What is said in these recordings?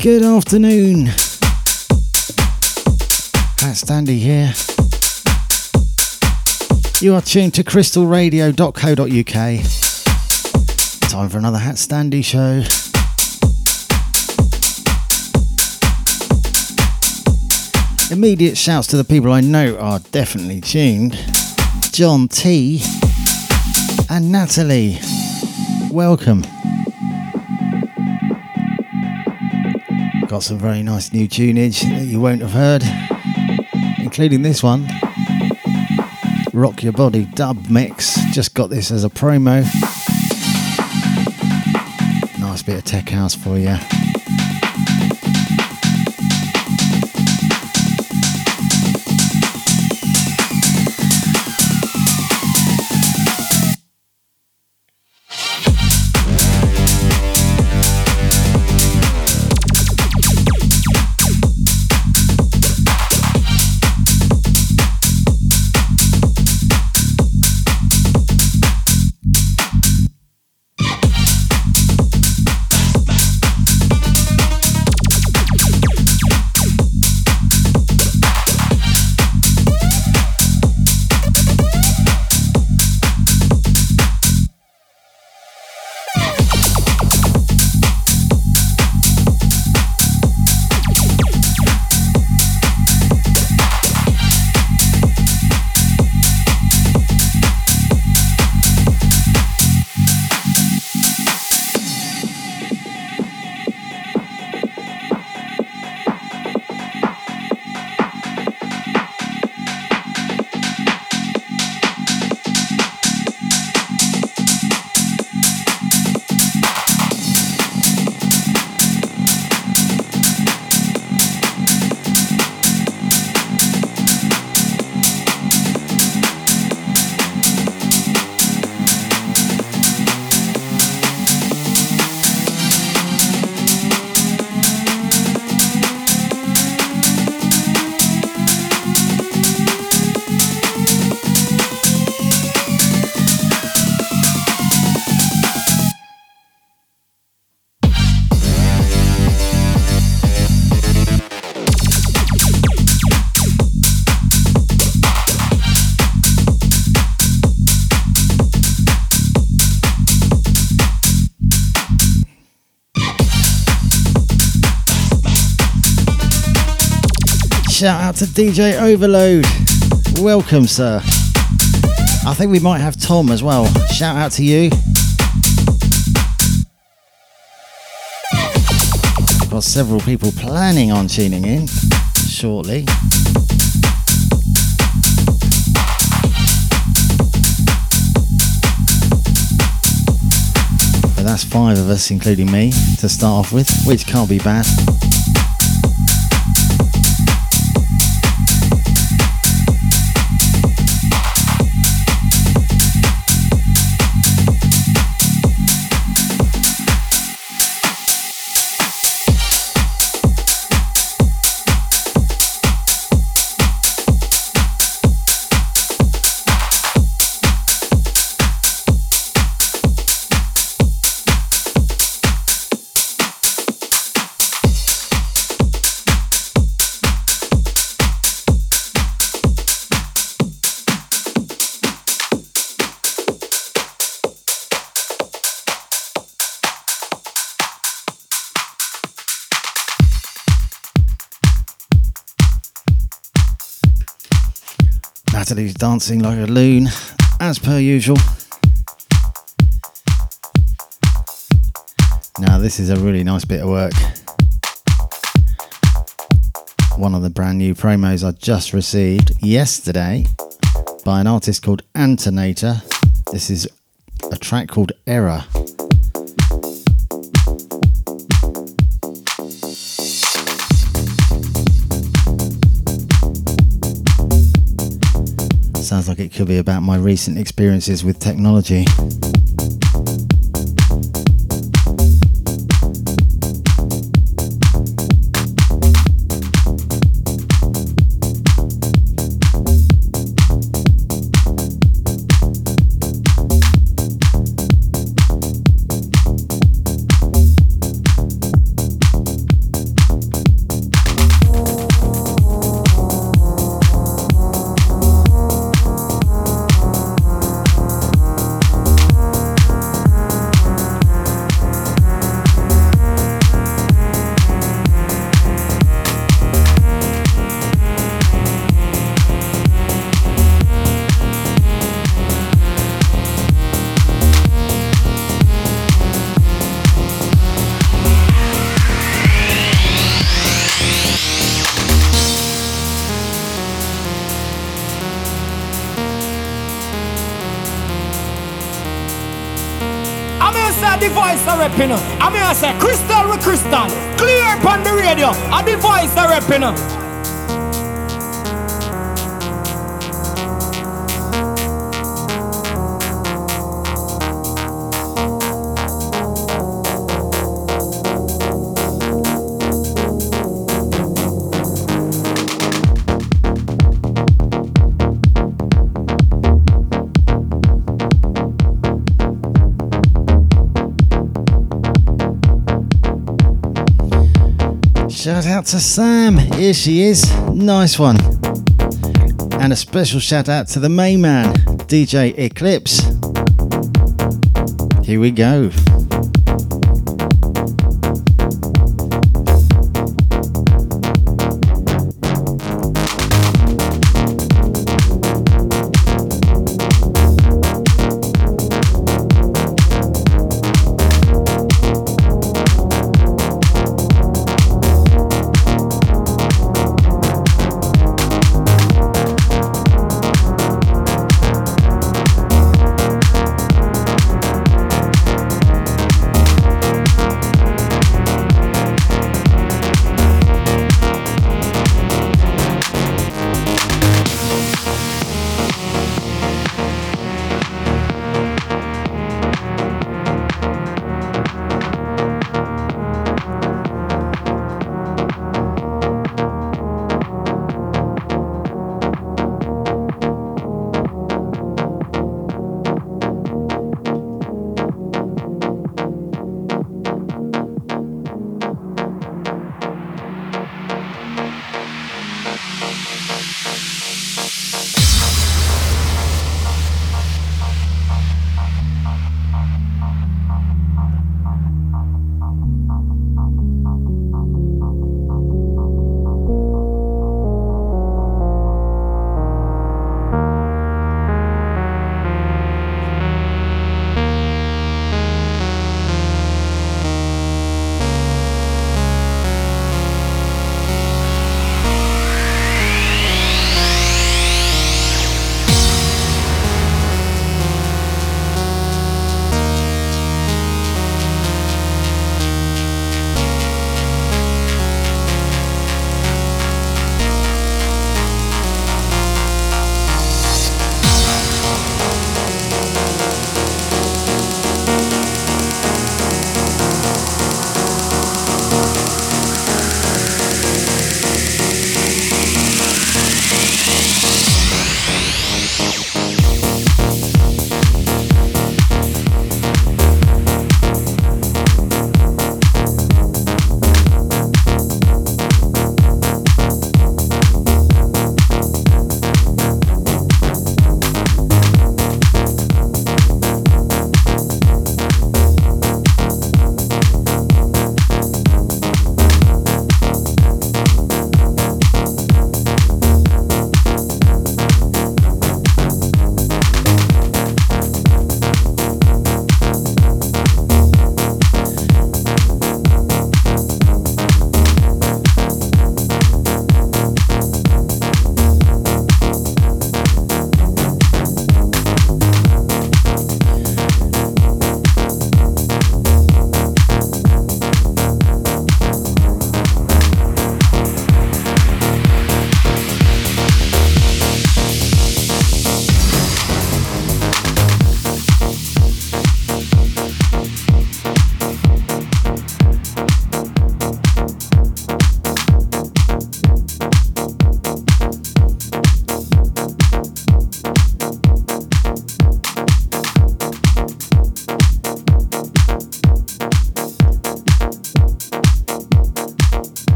Good afternoon. Hat Standy here. You are tuned to crystalradio.co.uk. Time for another Hat Standy show. Immediate shouts to the people I know are definitely tuned John T and Natalie. Welcome. Got some very nice new tunage that you won't have heard, including this one Rock Your Body dub mix. Just got this as a promo. Nice bit of tech house for you. To DJ Overload. Welcome, sir. I think we might have Tom as well. Shout out to you. Got several people planning on tuning in shortly. But that's five of us, including me, to start off with, which can't be bad. Natalie's dancing like a loon, as per usual. Now, this is a really nice bit of work. One of the brand new promos I just received yesterday by an artist called Antonator. This is a track called Error. Like it could be about my recent experiences with technology. Shout out to Sam. Here she is. Nice one. And a special shout out to the main man, DJ Eclipse. Here we go.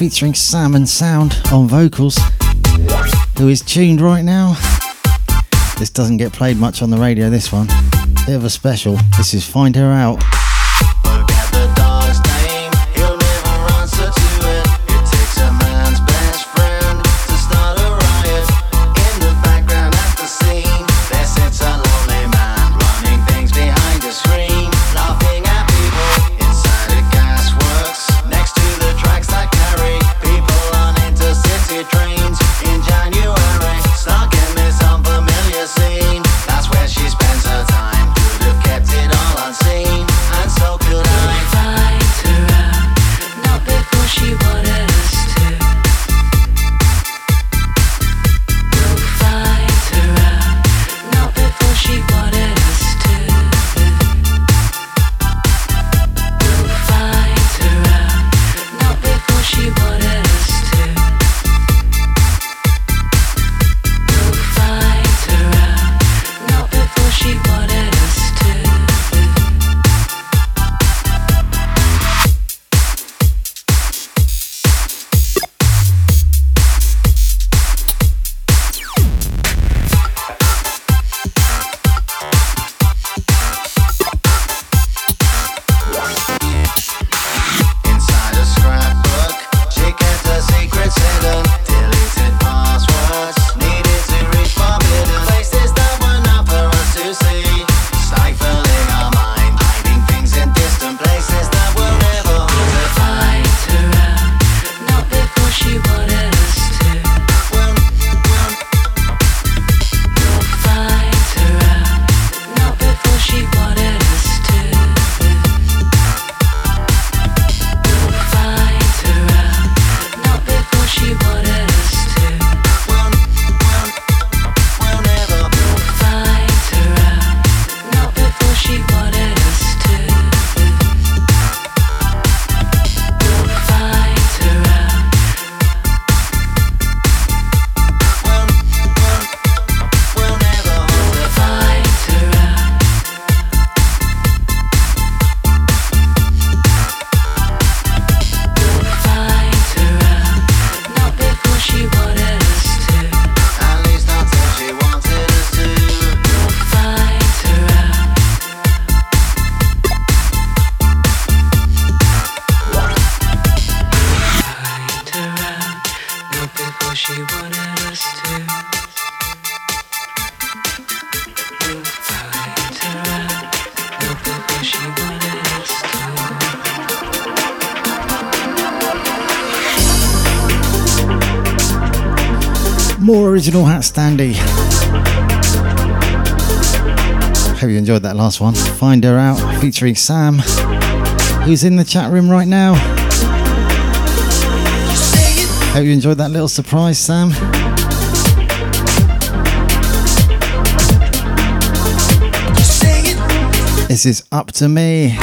Featuring Sam and Sound on vocals, who is tuned right now. This doesn't get played much on the radio, this one. Bit of a special. This is Find Her Out. Hat Hope you enjoyed that last one. Find Her Out featuring Sam, who's in the chat room right now. Hope you enjoyed that little surprise, Sam. This is up to me.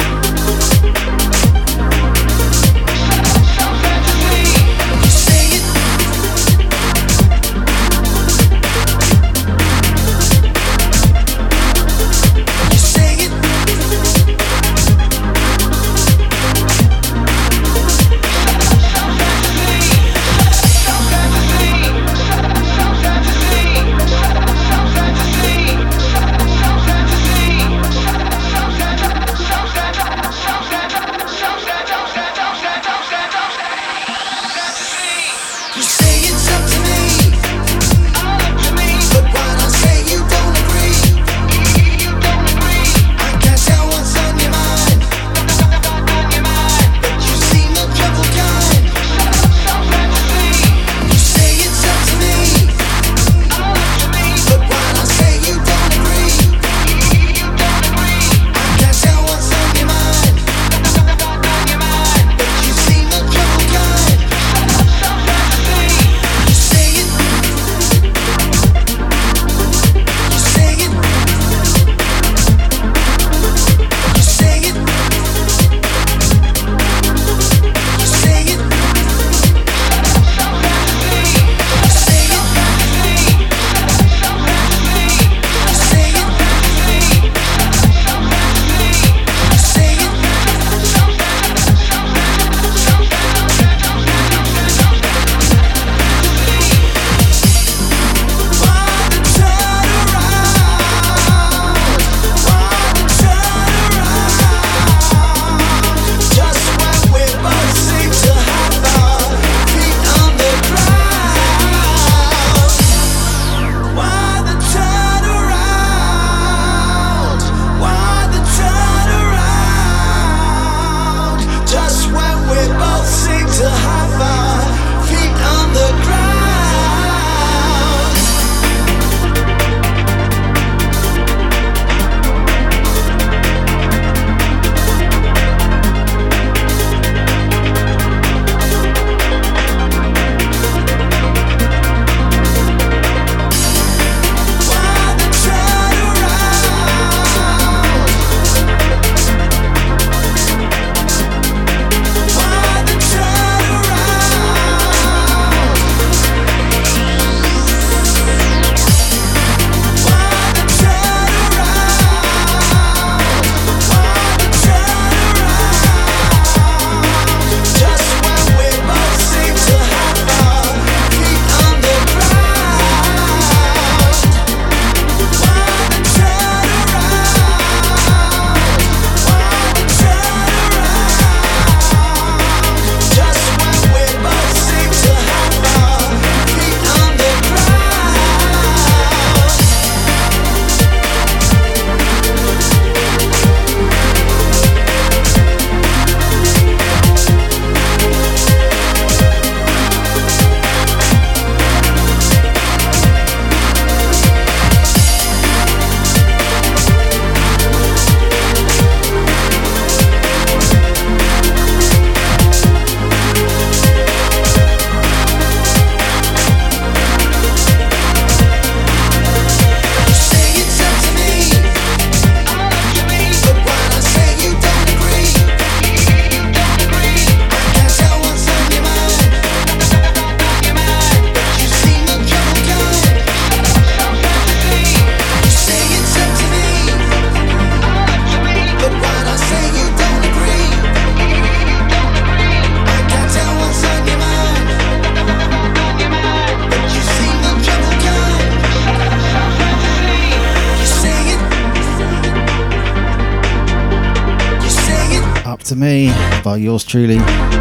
Truly,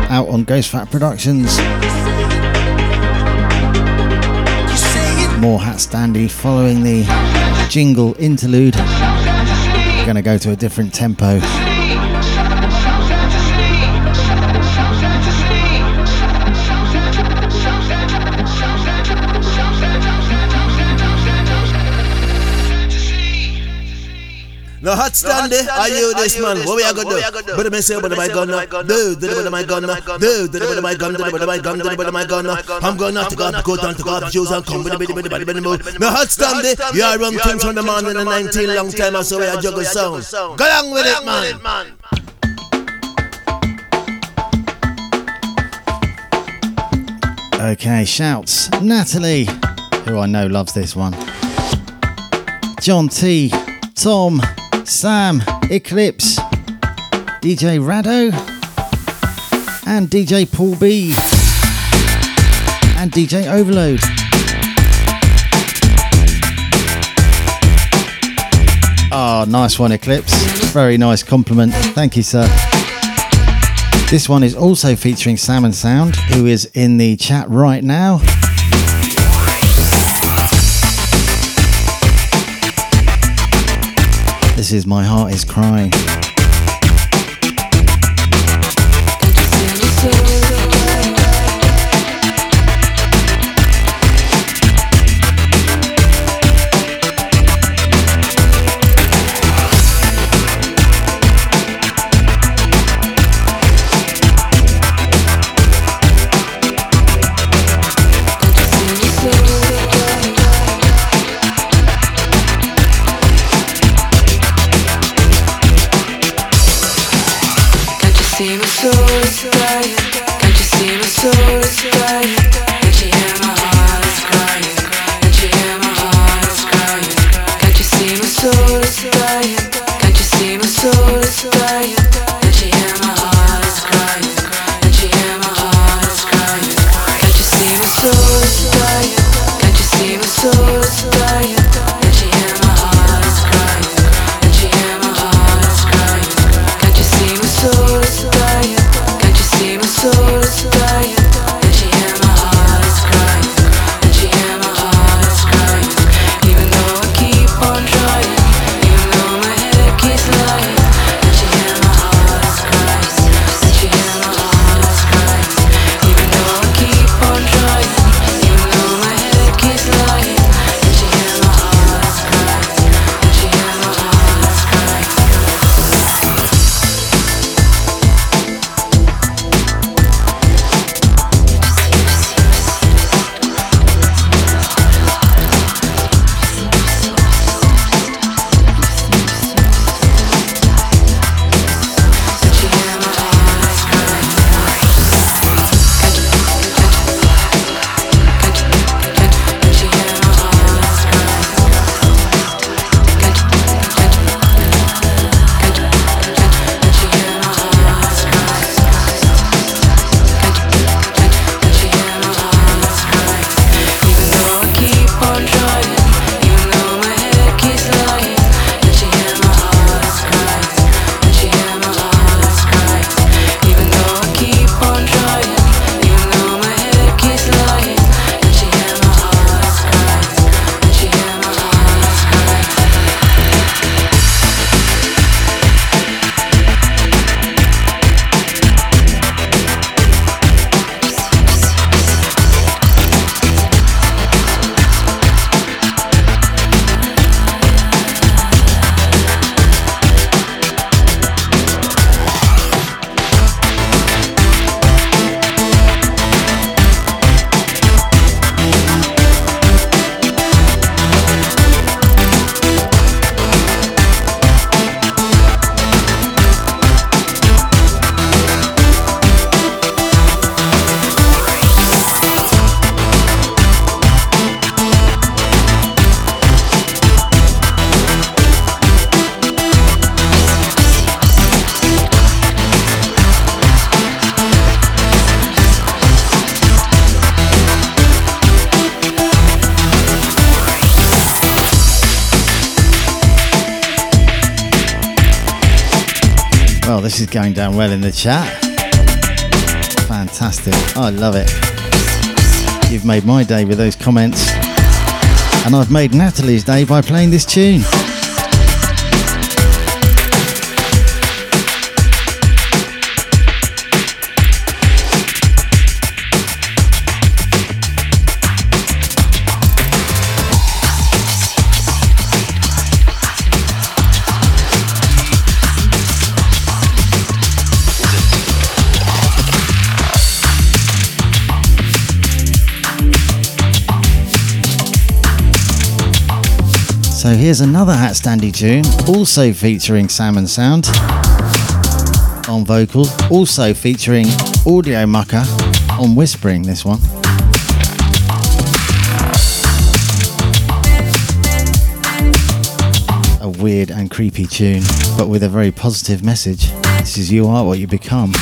out on Ghost Fat Productions. More Hat Standy following the jingle interlude. We're gonna go to a different tempo. No hot stand there. Are you this man? What we are gonna do? But me say, but my gun, do, do, but my gun, do, do, but my gun, do, but my gun, do, but my gun. I'm gonna to go, go down to go up shoes and come with the biddy, biddy, biddy, biddy, move. No hot stand there. You are run things from the man in the 19 long time, or so we are juggle sound. Go along with it, man. Okay, shouts. Natalie, who I know loves this one. John T, Tom, Sam, Eclipse, DJ Rado, and DJ Paul B, and DJ Overload. Oh, nice one, Eclipse. Very nice compliment. Thank you, sir. This one is also featuring Sam and Sound, who is in the chat right now. This is My Heart is Crying. This is going down well in the chat. Fantastic. I love it. You've made my day with those comments. And I've made Natalie's day by playing this tune. Here's another Hat Standy tune, also featuring Sam and Sound on vocal, also featuring Audio Mucker on whispering. This one. A weird and creepy tune, but with a very positive message. This is You Are What You Become.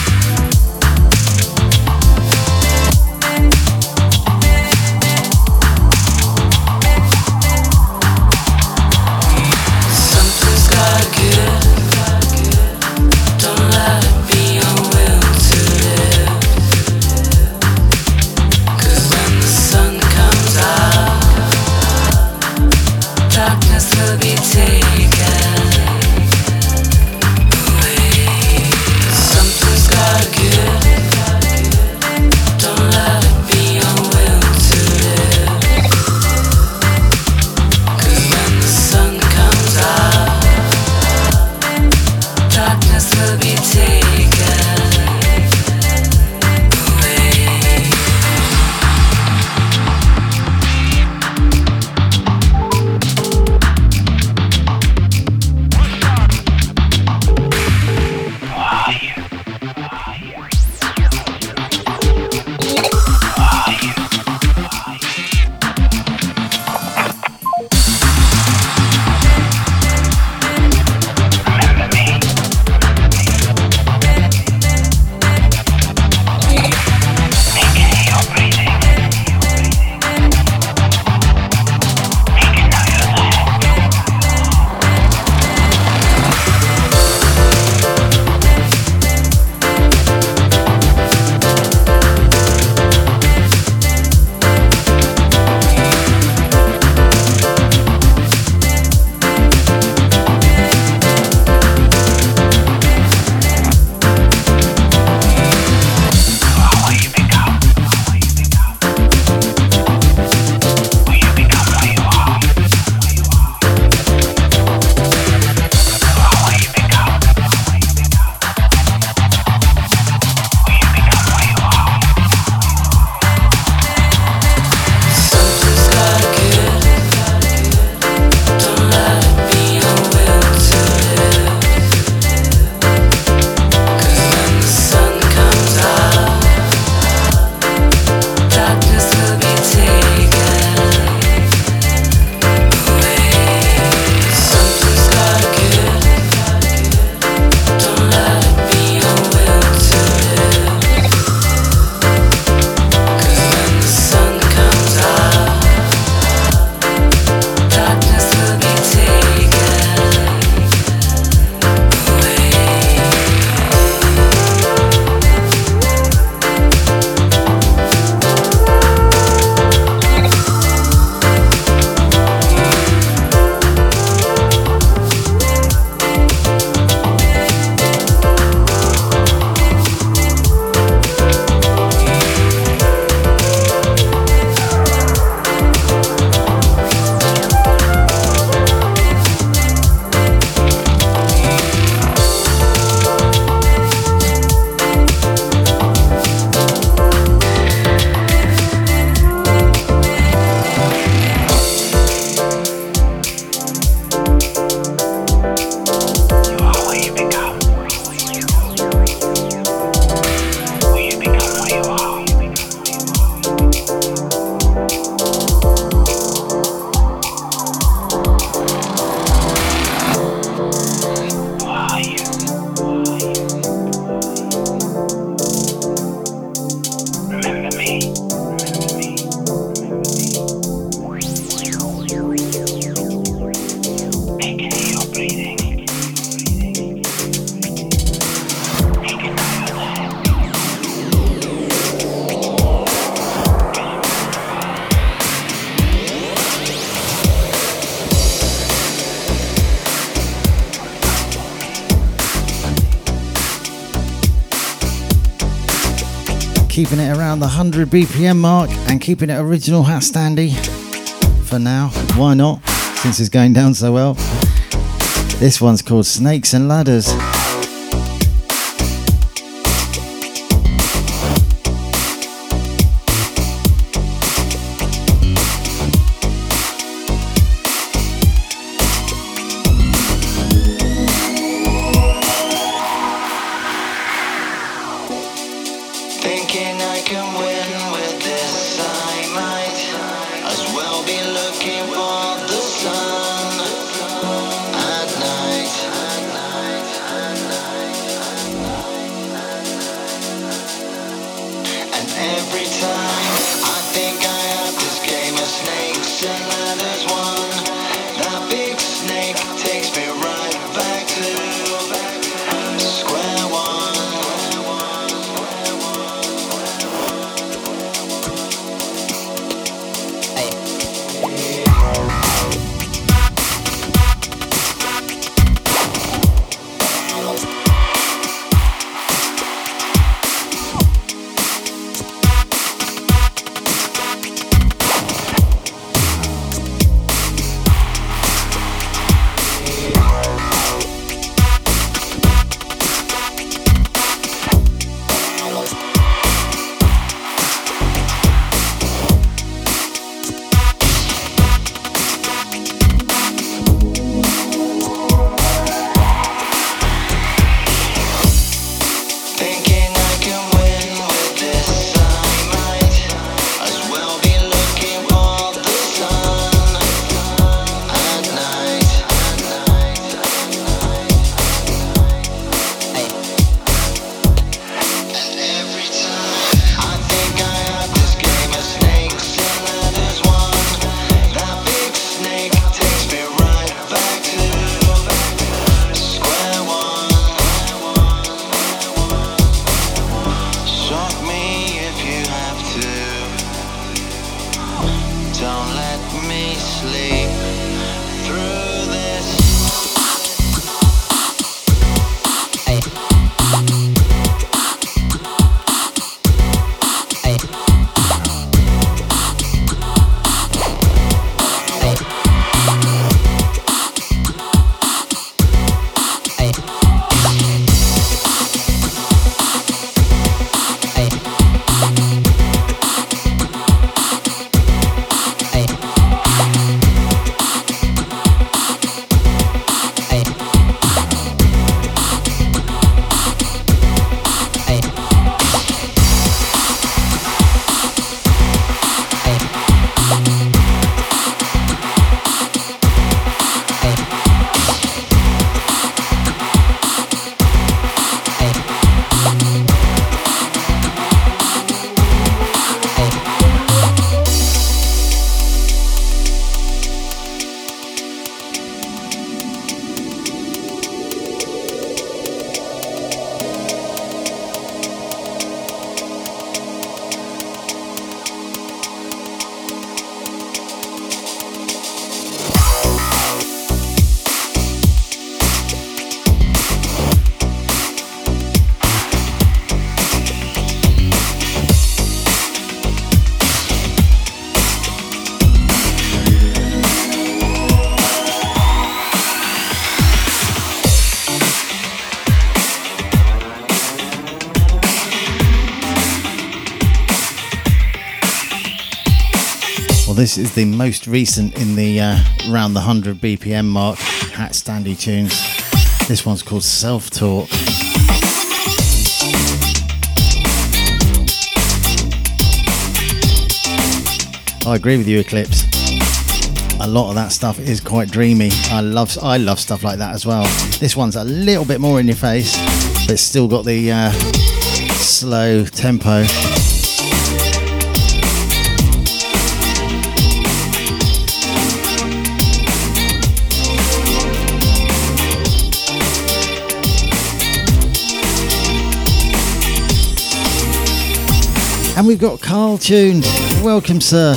Around the 100 BPM mark and keeping it original hat standy for now. Why not? Since it's going down so well. This one's called Snakes and Ladders. This is the most recent in the uh, around the 100 BPM mark hat standy tunes. This one's called Self Talk. I agree with you, Eclipse. A lot of that stuff is quite dreamy. I love I love stuff like that as well. This one's a little bit more in your face, but it's still got the uh, slow tempo. And we've got Carl tuned. Welcome, sir.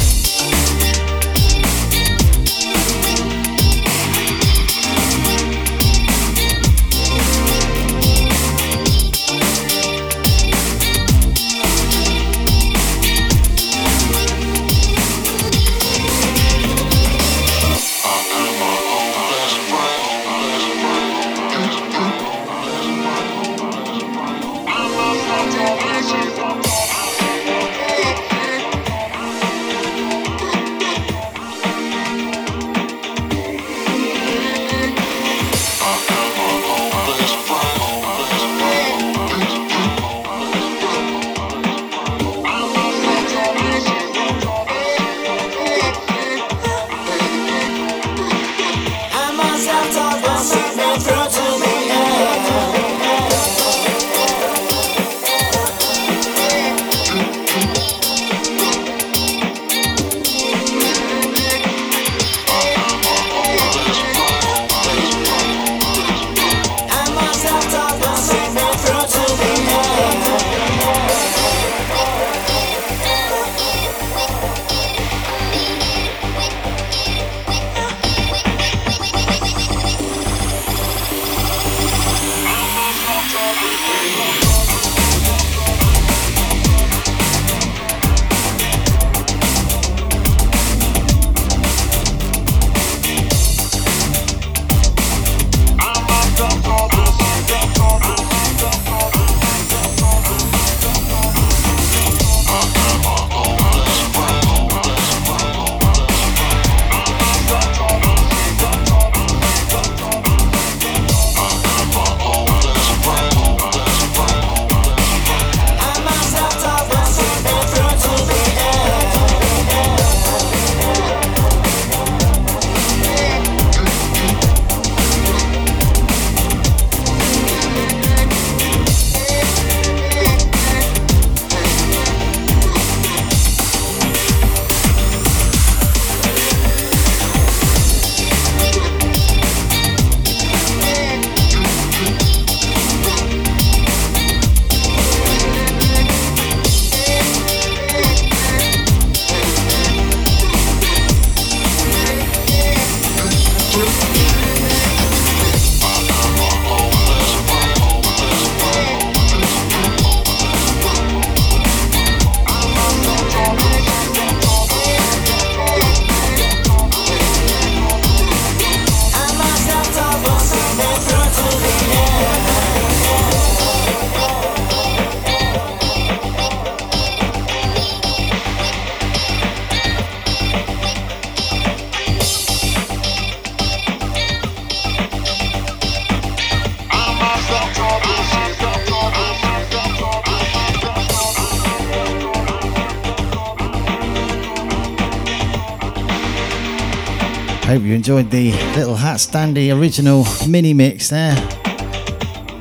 Enjoyed the little Hat Standy original mini mix there.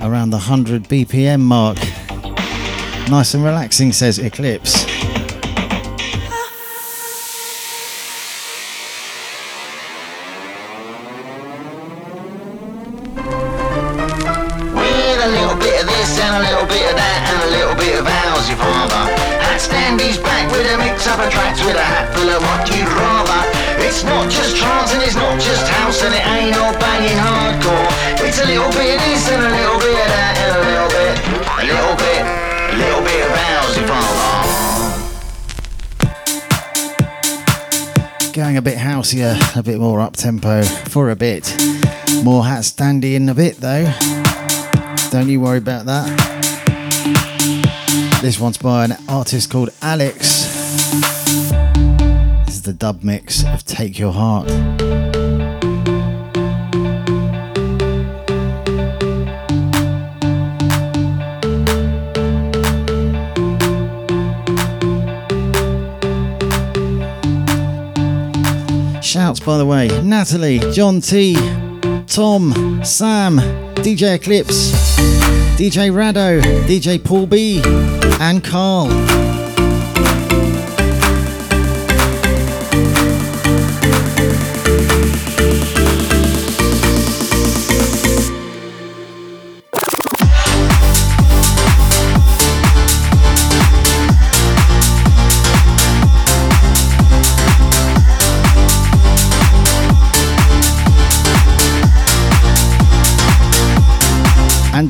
Around the 100 BPM mark. Nice and relaxing, says Eclipse. A bit houseier, a bit more up tempo for a bit. More Hat Standy in a bit though. Don't you worry about that. This one's by an artist called Alex. This is the dub mix of Take Your Heart. Shouts, by the way, Natalie, John T, Tom, Sam, DJ Eclipse, DJ Rado, DJ Paul B, and Carl.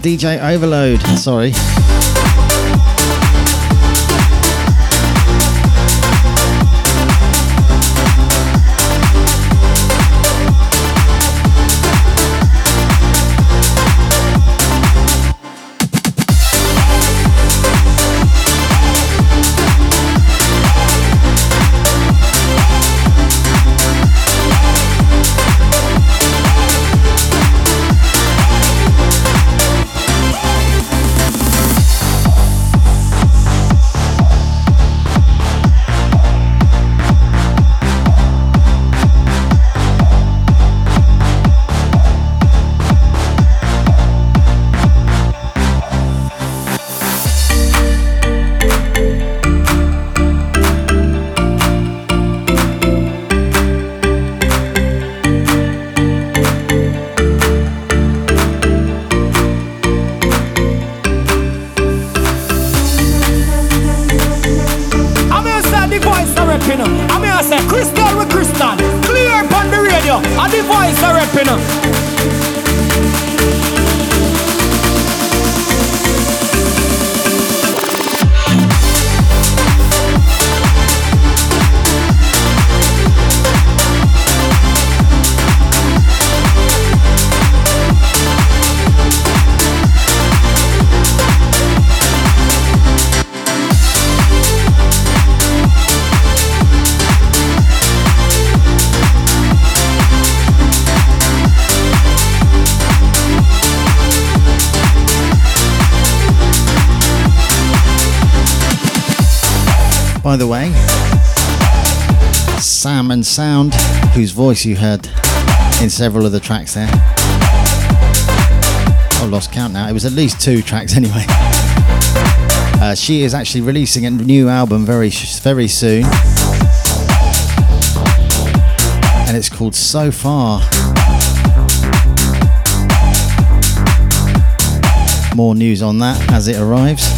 DJ Overload. Sorry. Voice you heard in several of the tracks there. I've lost count now. It was at least two tracks anyway. Uh, she is actually releasing a new album very, very soon, and it's called So Far. More news on that as it arrives.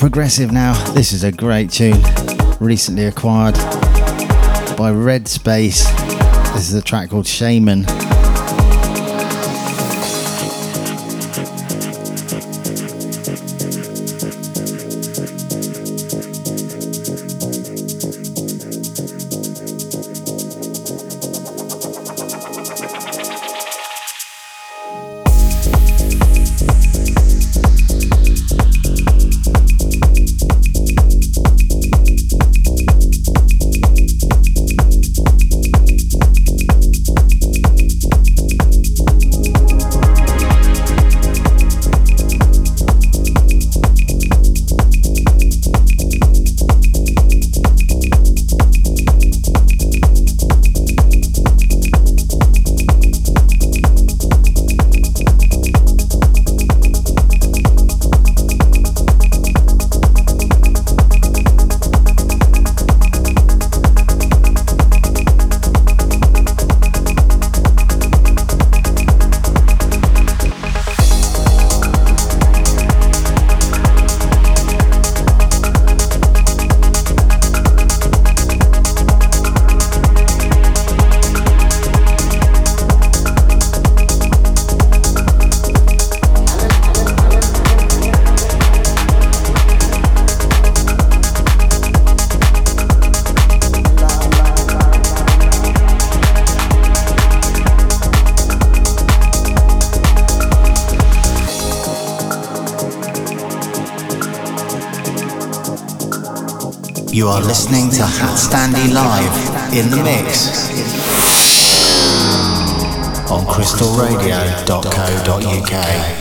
Progressive now. This is a great tune, recently acquired by Red Space. This is a track called Shaman. You are listening to Standy live in the mix on crystalradio.co.uk.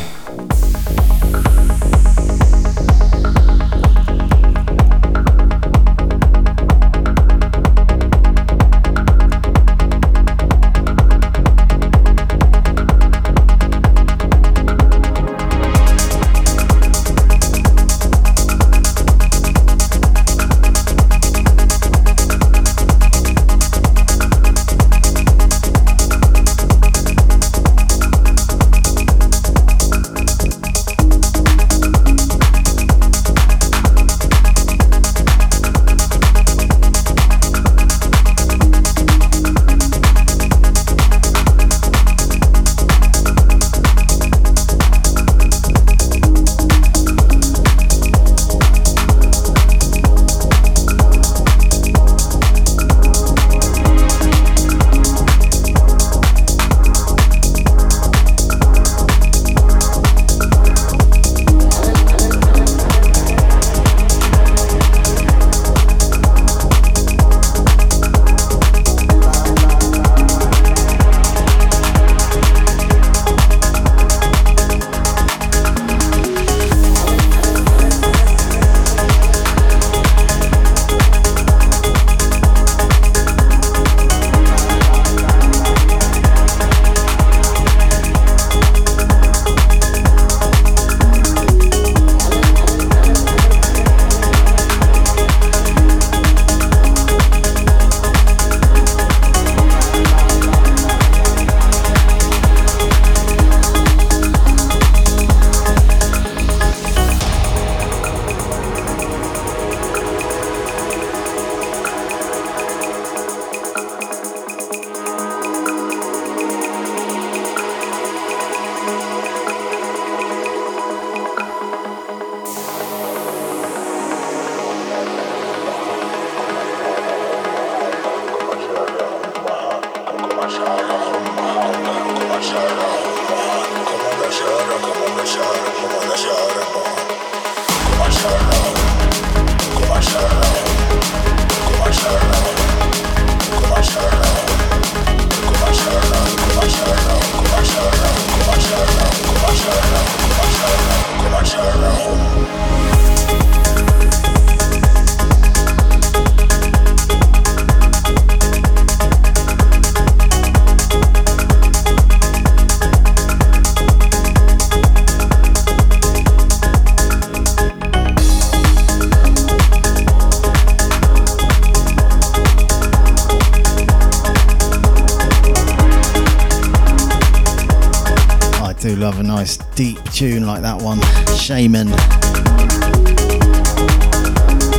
Shaman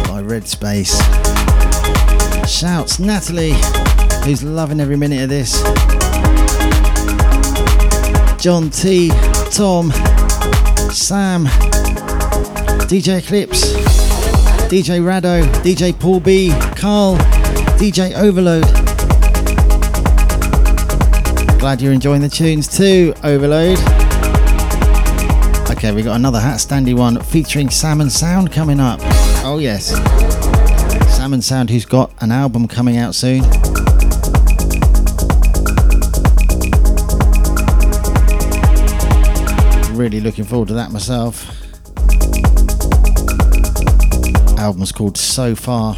by Red Space. Shouts Natalie, who's loving every minute of this. John T, Tom, Sam, DJ Eclipse, DJ Rado, DJ Paul B, Carl, DJ Overload. Glad you're enjoying the tunes too, Overload. Okay, we got another Hat Standy one featuring Sam and Sound coming up. Oh, yes. Sam and Sound, who's got an album coming out soon. Really looking forward to that myself. Album's called So Far.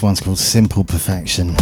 This one's called Simple Perfection.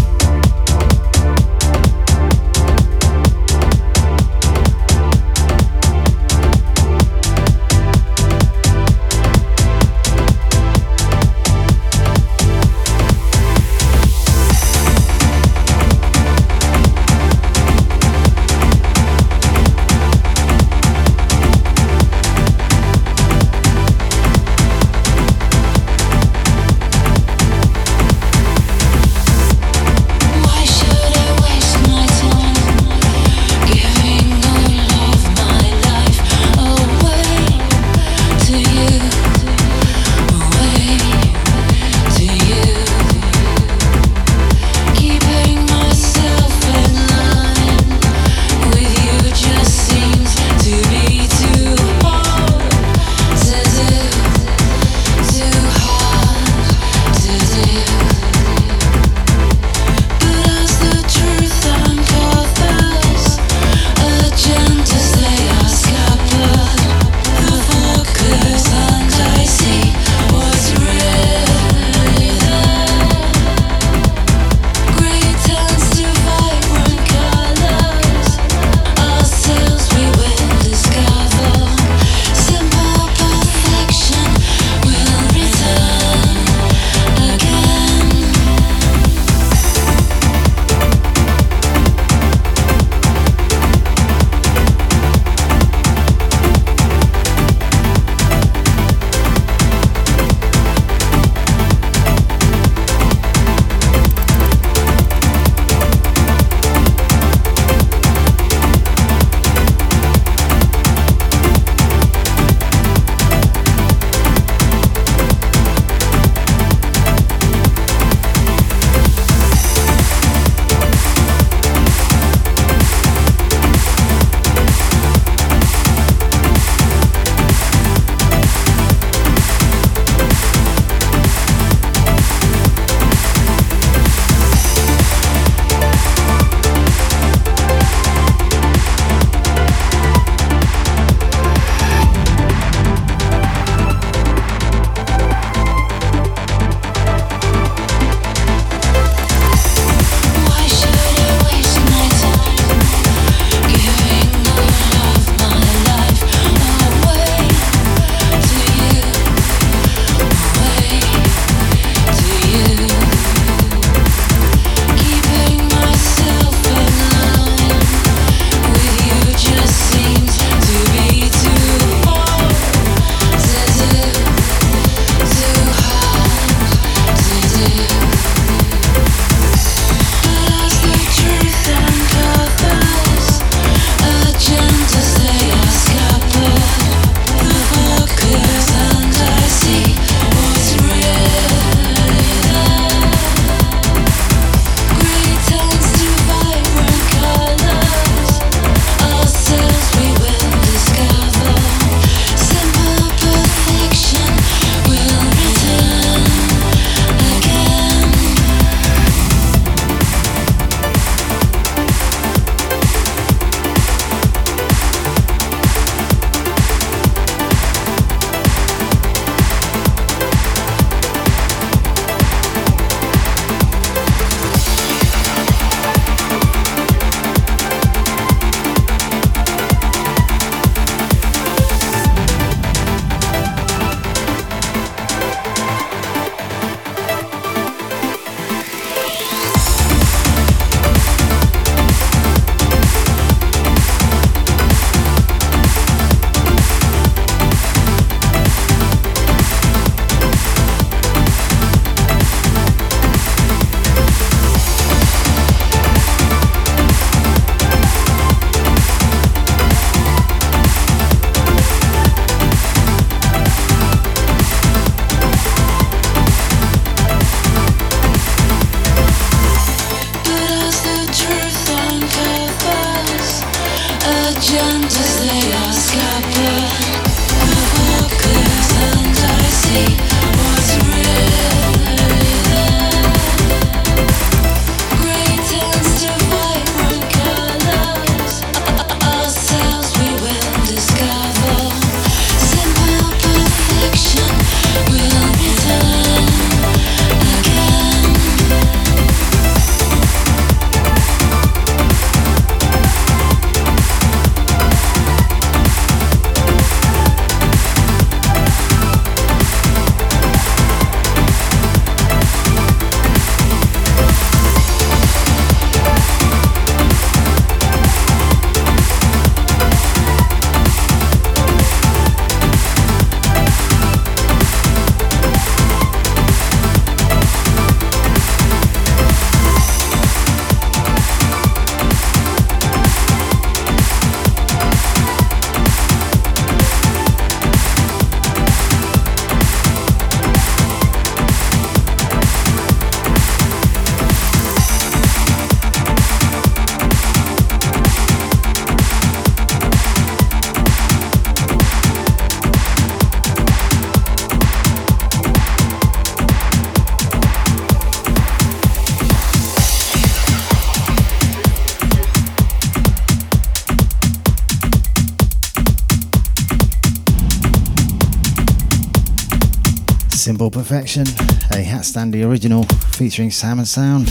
Simple Perfection, a Hat Standy original featuring Sam and Sound.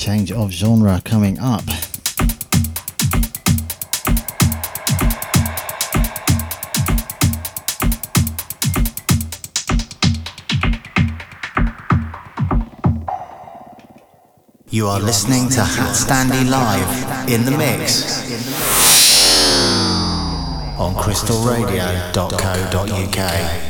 Change of genre coming up. You are listening to Hat Standy Live in the mix on crystalradio.co.uk.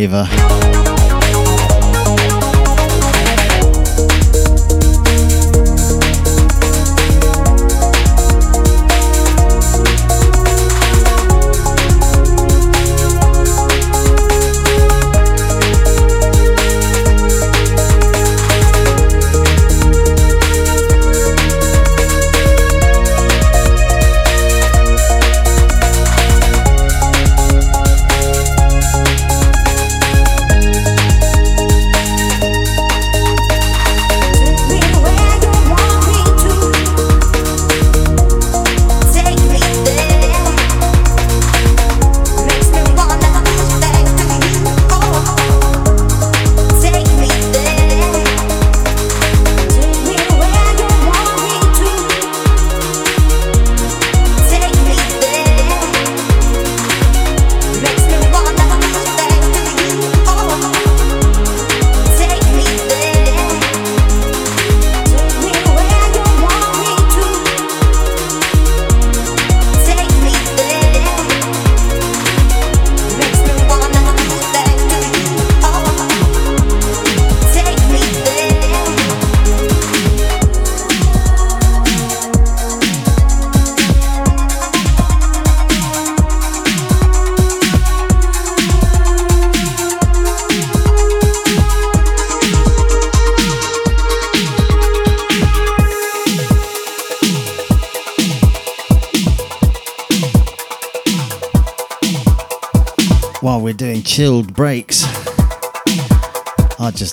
Tomb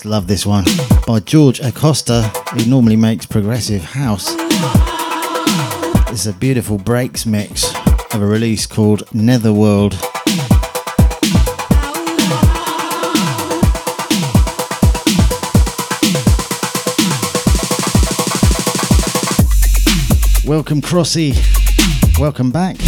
love this one by George Acosta, who normally makes progressive house. It's a beautiful breaks mix of a release called Netherworld. Welcome, Crossy. Welcome back.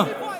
Voice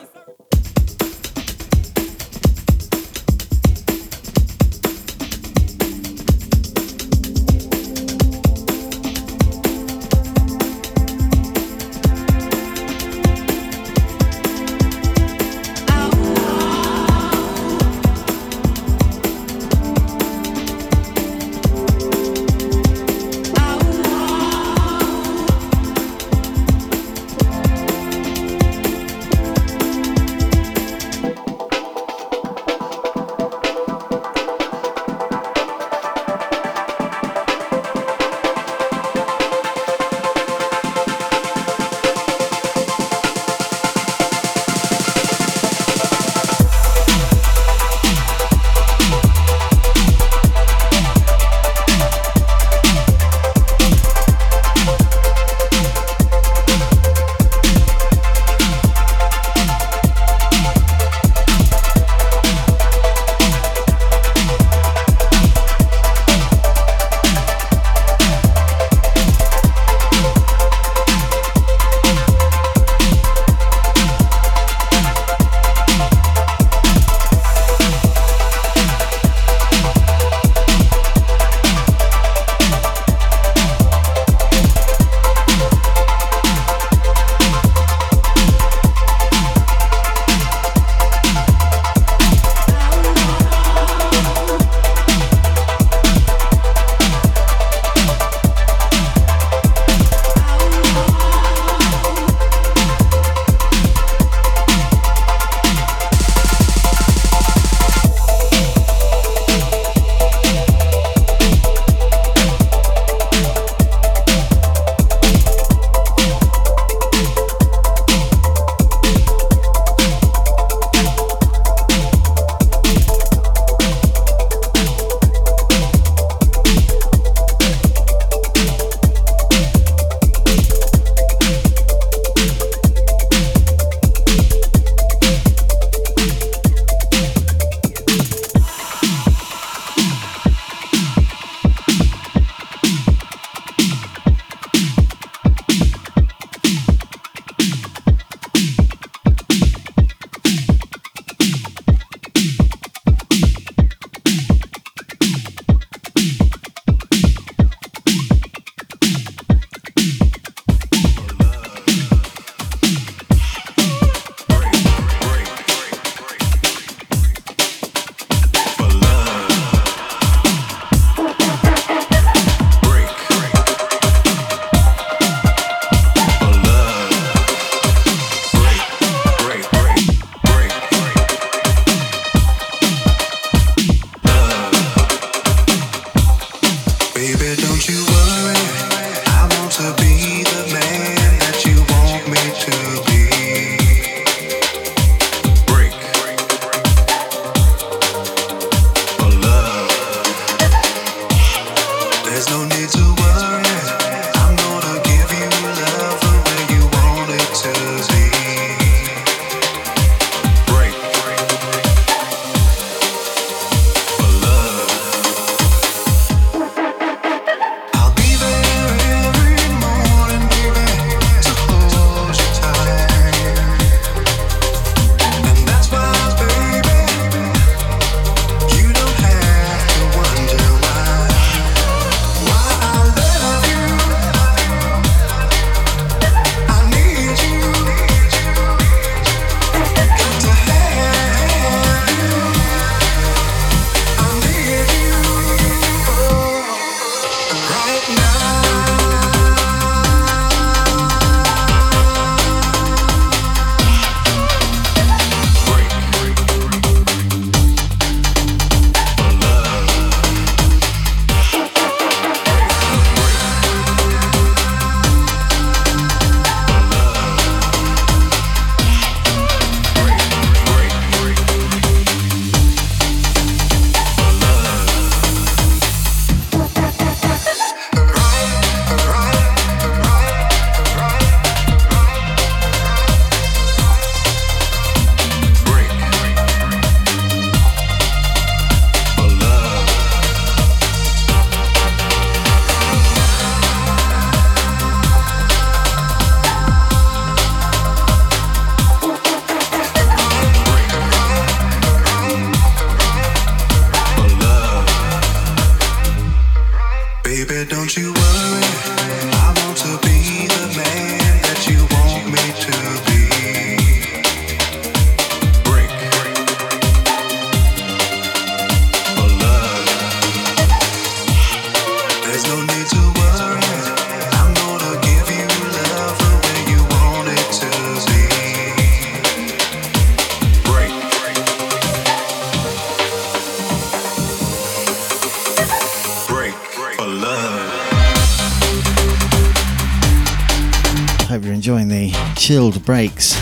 chilled breaks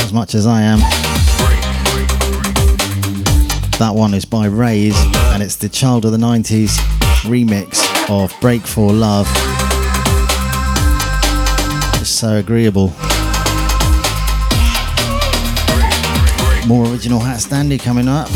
as much as I am. That one is by Raze and it's the Child of the 90s remix of Break for Love. Just so agreeable. More original Hat Standy coming up.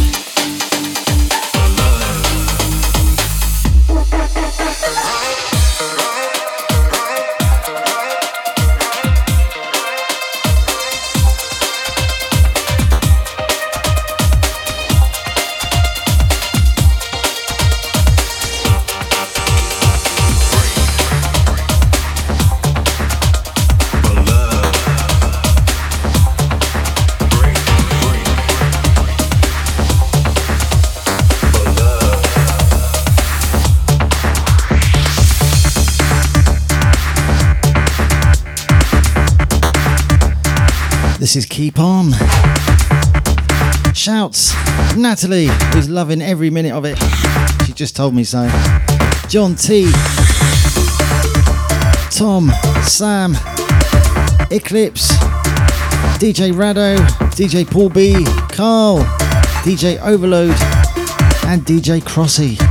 Keep On. Shouts. Natalie, who's loving every minute of it. She just told me so. John T. Tom, Sam, Eclipse, DJ Rado, DJ Paul B, Carl, DJ Overload, and DJ Crossy.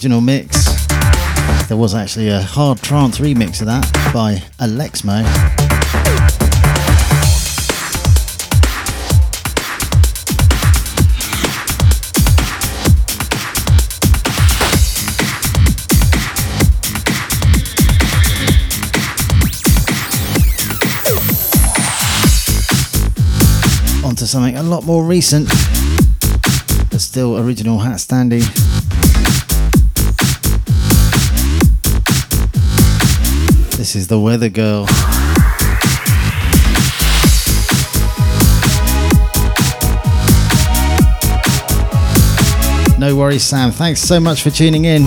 original mix. There was actually a hard trance remix of that by Alexmo. Onto something a lot more recent, but still original Hat Standy. The weather girl. No worries, Sam. Thanks so much for tuning in.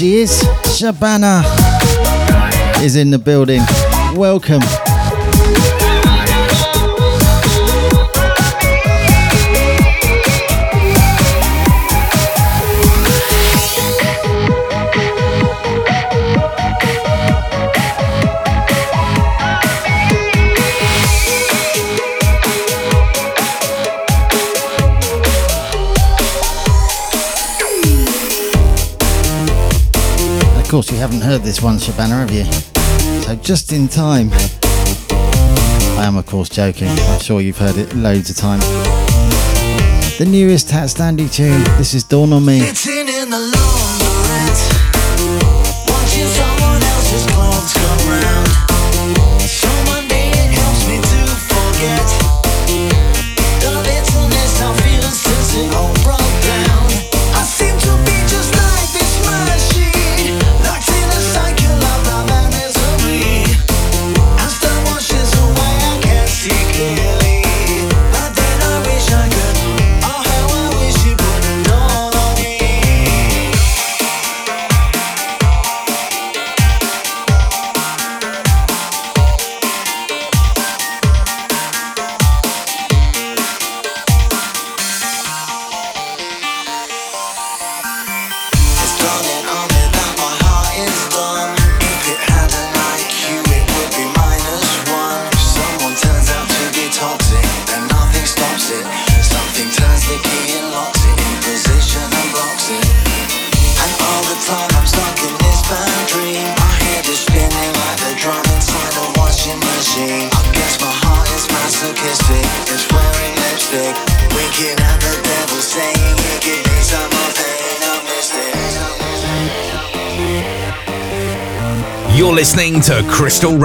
she is. Shabana is in the building. Welcome. Of course, you haven't heard this one, Shabana, have you? So just in time. I am, of course, joking. I'm sure you've heard it loads of times. The newest Hat Standy tune. This is Dawn on Me. To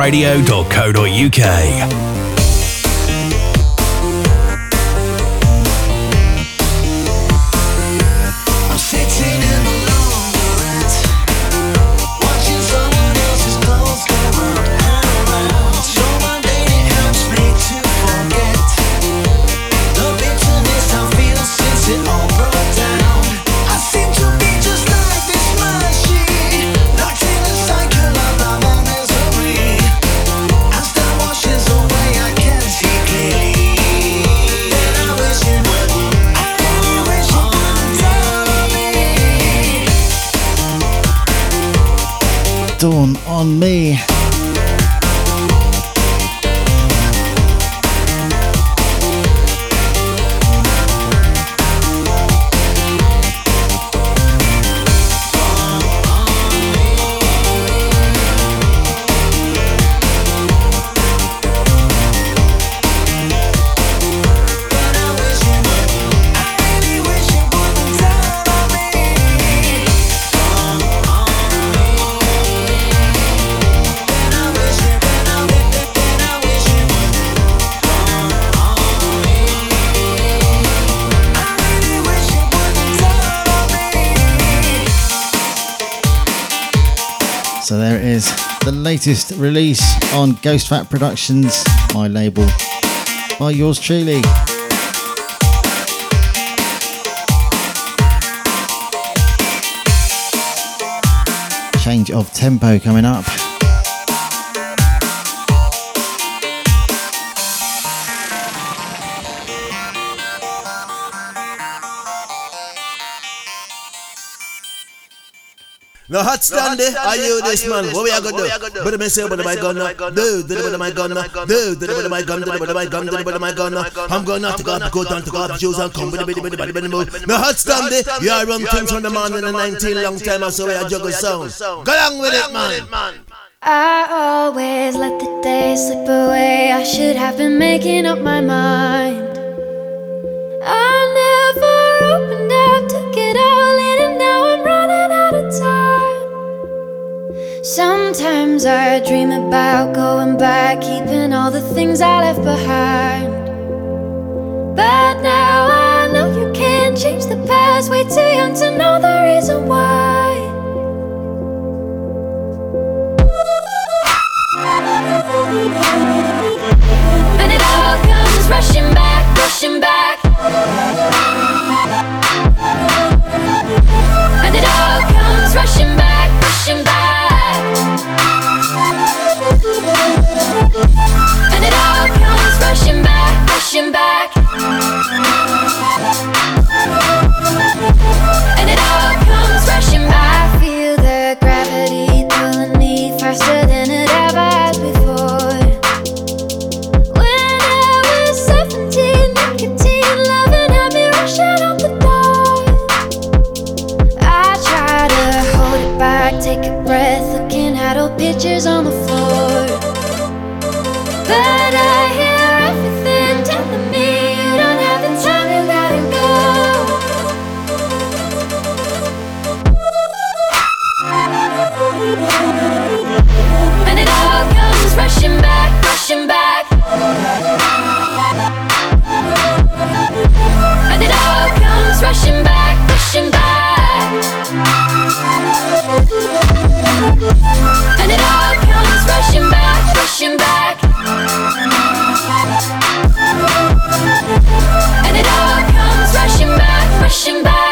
latest release on Ghost Fat Productions, my label, by yours truly. Change of tempo coming up. No hot stand there, are you this man? What we are gonna do? But me say, but my gun, do, do, but my gun, do, do, but my gun, do, but my gun, do, but my gun. I'm gonna to go, go down to go up shoes and come with the biddy, biddy, biddy, move. No hot stand there, you are run things from the man in the 19 long time, I saw we are juggle sound. Go along with it, man. I always let the day slip away. I should have been making up my mind. Sometimes I dream about going back, keeping all the things I left behind. But now I know you can't change the past. Way too young to know the reason why. pushing back. And it all comes rushing back. I feel the gravity pulling me faster than it ever has before. When I was 17, nicotine, loving had me rushing out the door. I try to hold it back, take a breath, looking at old pictures on the pushing back. And it all comes rushing back, rushing back.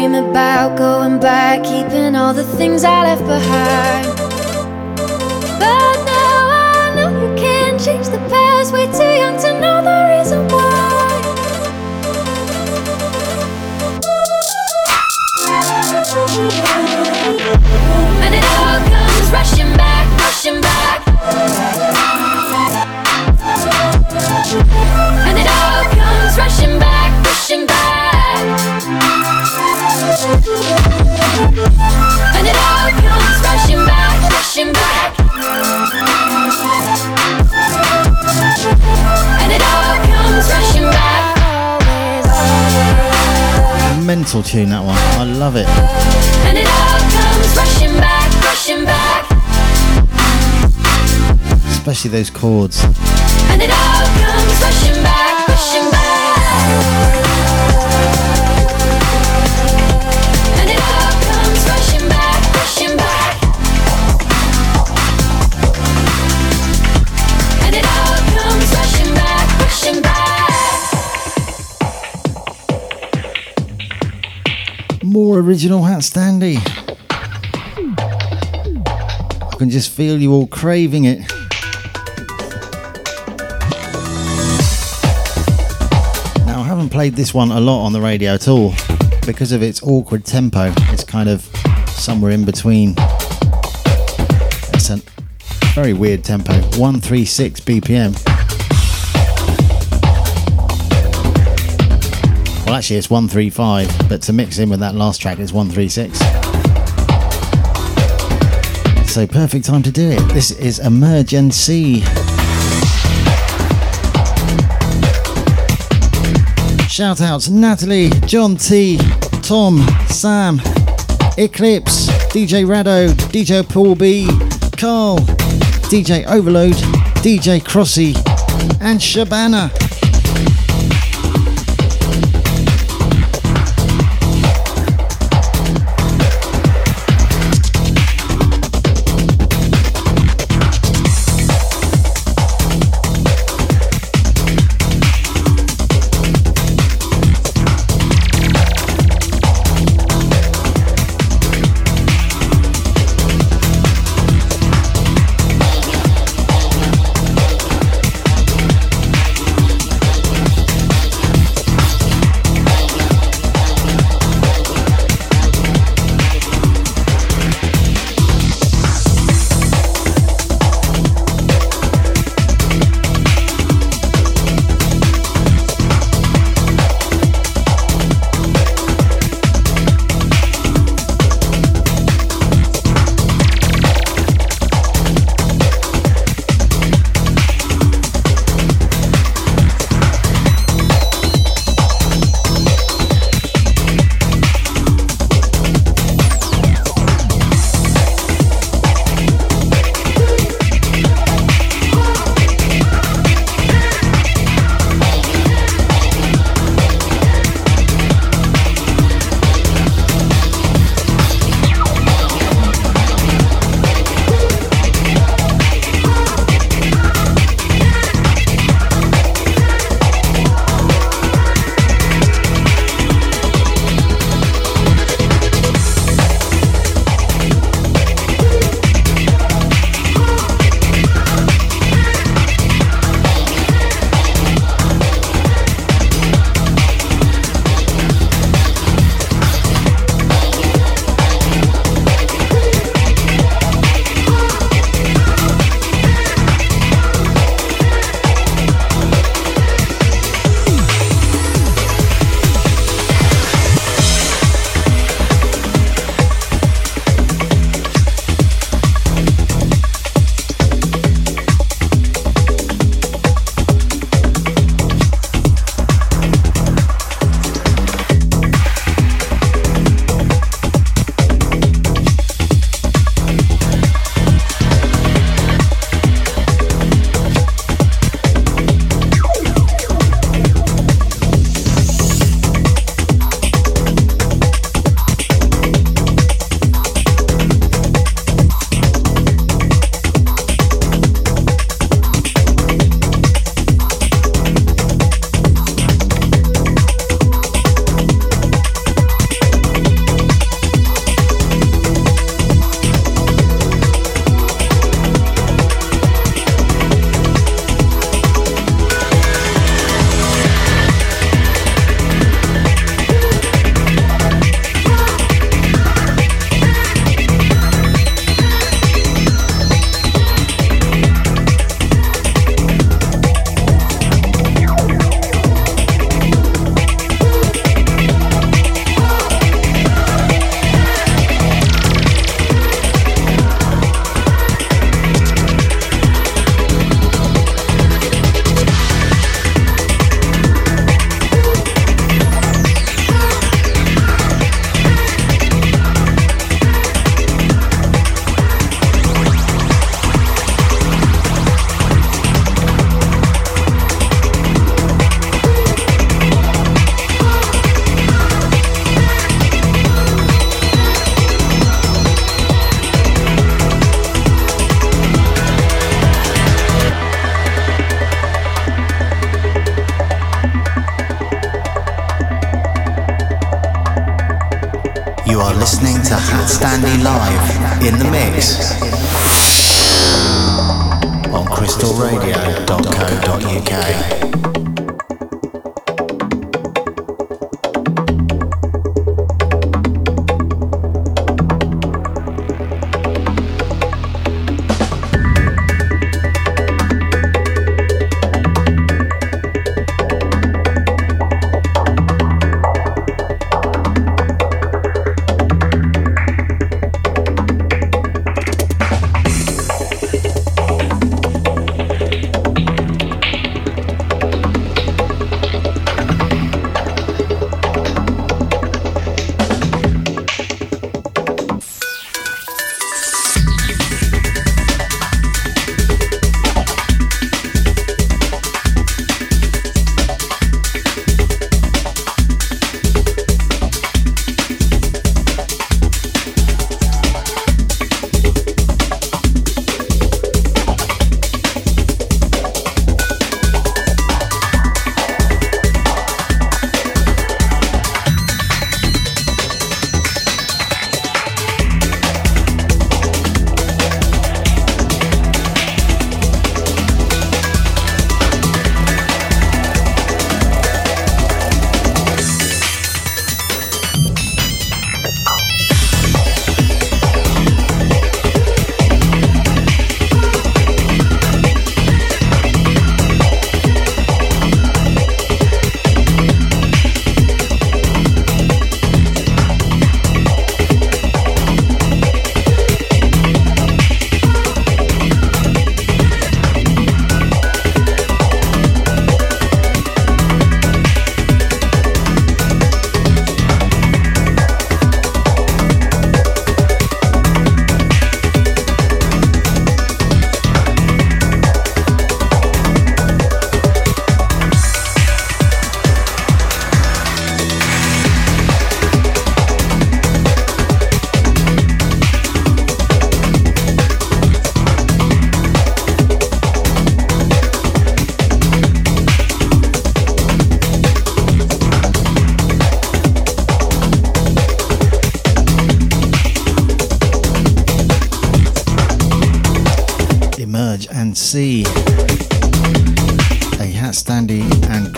Dream about going back, keeping all the things I left behind. But now I know you can't change the past, way too And it all comes rushing back, rushing back. And it all comes rushing back. Mental tune that one. I love it. And it all comes rushing back, rushing back. Especially those chords. And it all comes rushing back, rushing back. Original Hat Standy. I can just feel you all craving it. Now, I haven't played this one a lot on the radio at all because of its awkward tempo. It's kind of somewhere in between. It's a very weird tempo 136 BPM. Well, actually, it's 135, but to mix in with that last track, it's 136. So, perfect time to do it. This is Emergency. Shout outs Natalie, John T, Tom, Sam, Eclipse, DJ Rado, DJ Paul B, Carl, DJ Overload, DJ Crossy, and Shabana.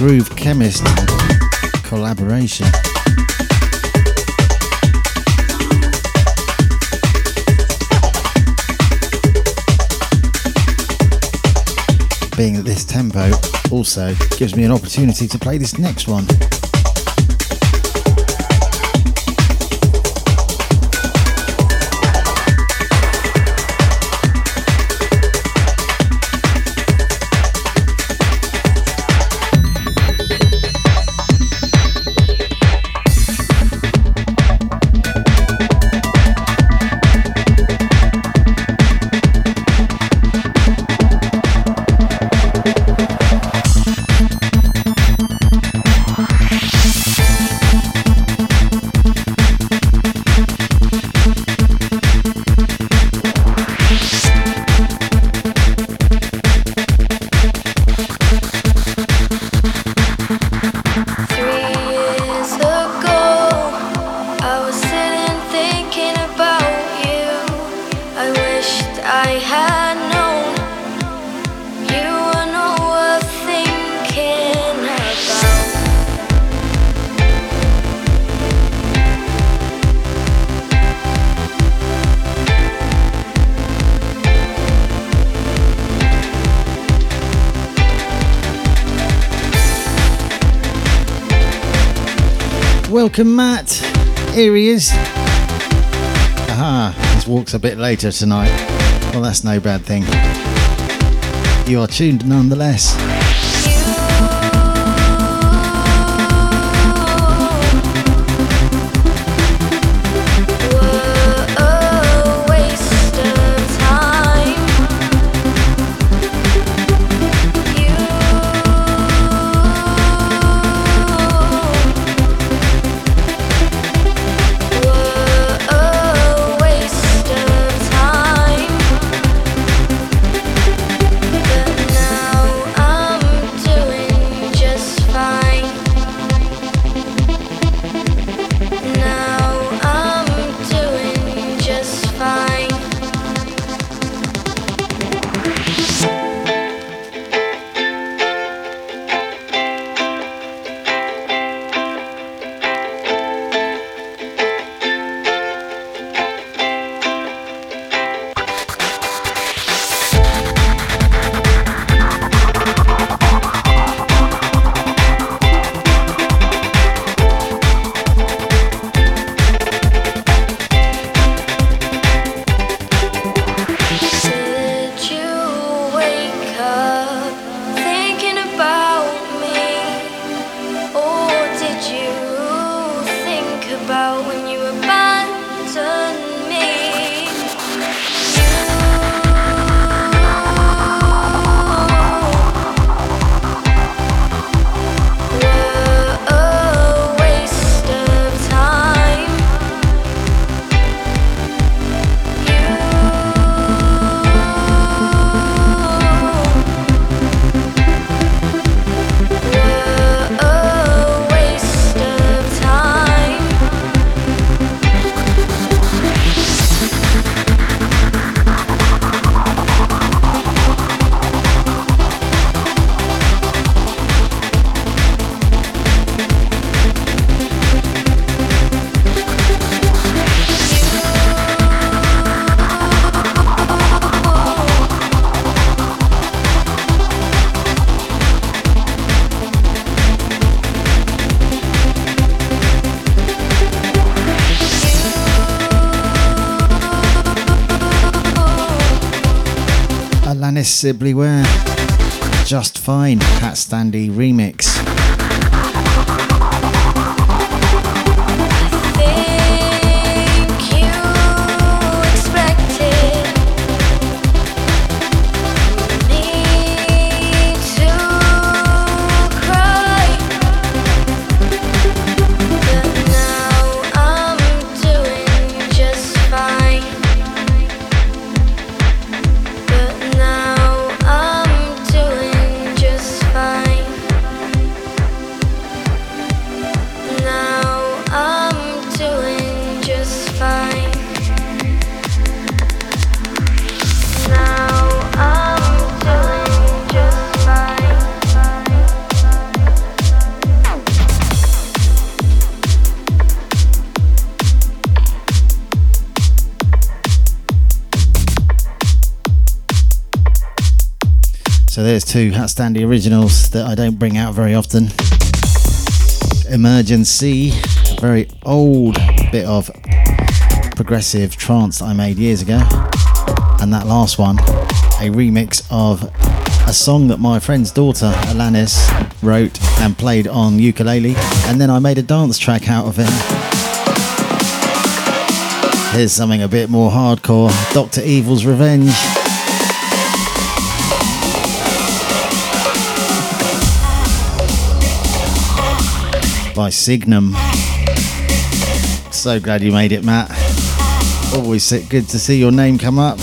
Groove Chemist collaboration. Being at this tempo also gives me an opportunity to play this next one. A bit later tonight. Well, that's no bad thing. You are tuned nonetheless. Sibley Ware. Just Fine, Hat Standy remix. Two Hat Standy originals that I don't bring out very often. Emergency, a very old bit of progressive trance that I made years ago. And that last one, a remix of a song that my friend's daughter, Alanis, wrote and played on ukulele. And then I made a dance track out of it. Here's something a bit more hardcore Dr. Evil's Revenge. By Signum. So glad you made it, Matt. Always good to see your name come up.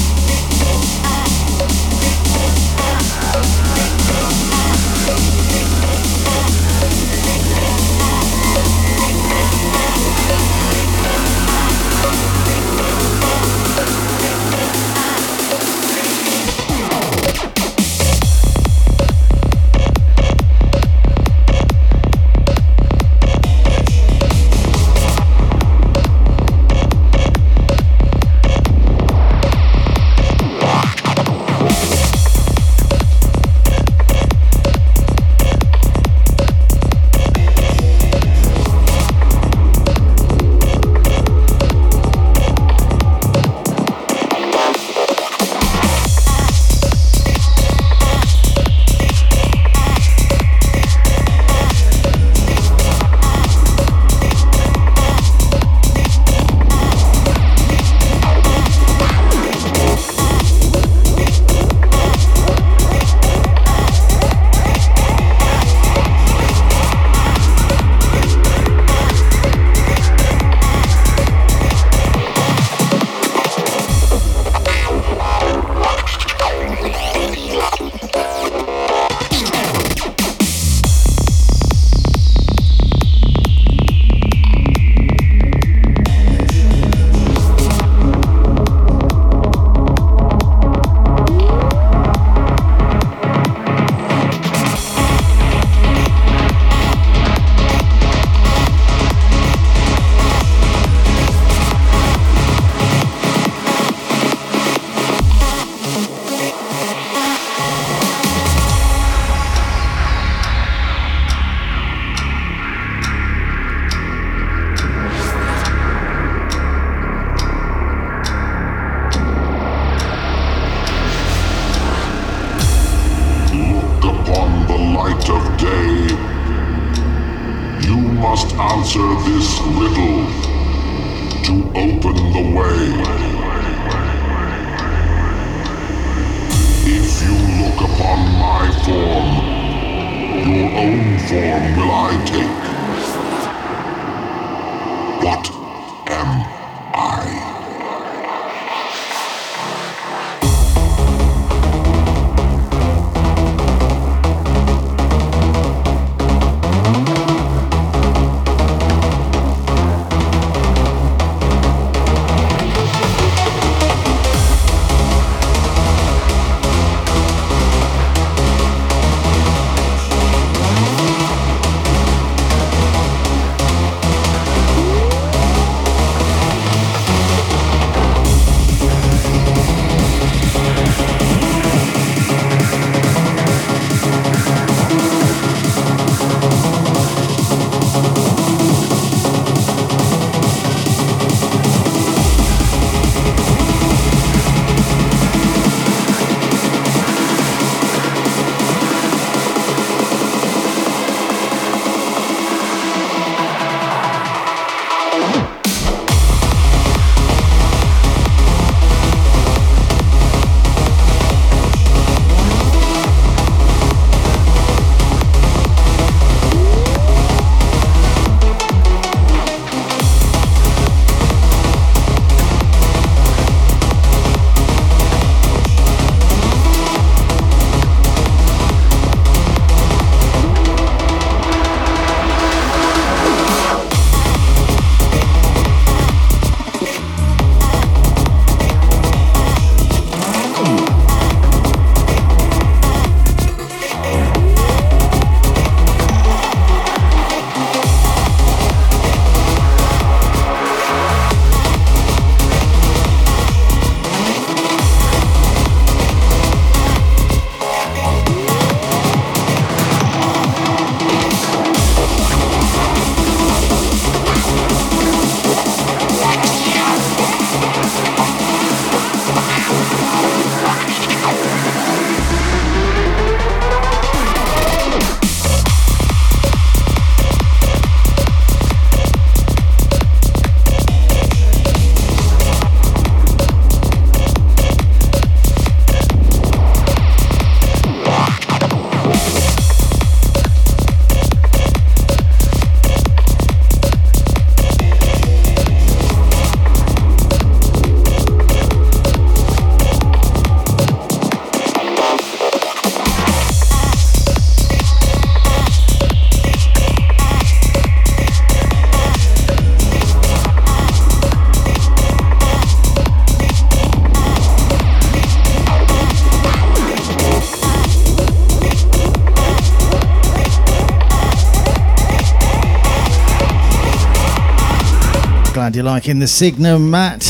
Glad you're liking the Signum, Matt.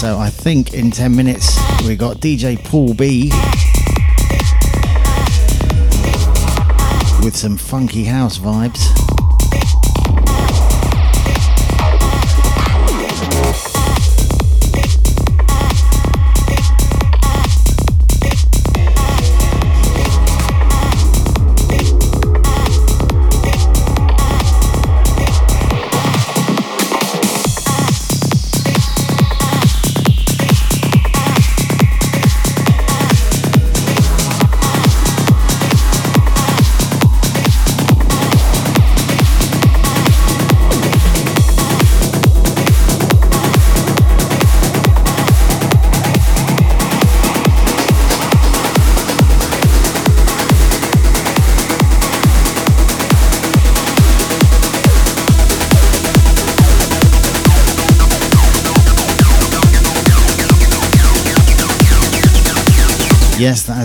So I think in 10 minutes we got DJ Paul B with some funky house vibes.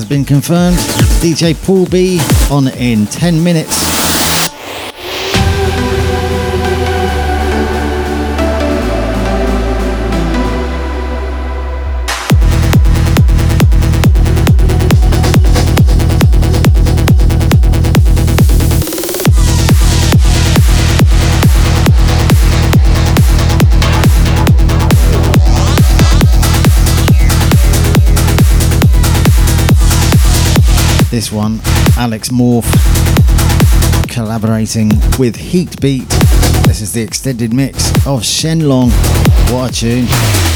Has been confirmed. DJ Paul B on in 10 minutes. This one, Alex Morph collaborating with Heatbeat. This is the extended mix of Shenlong. What a tune!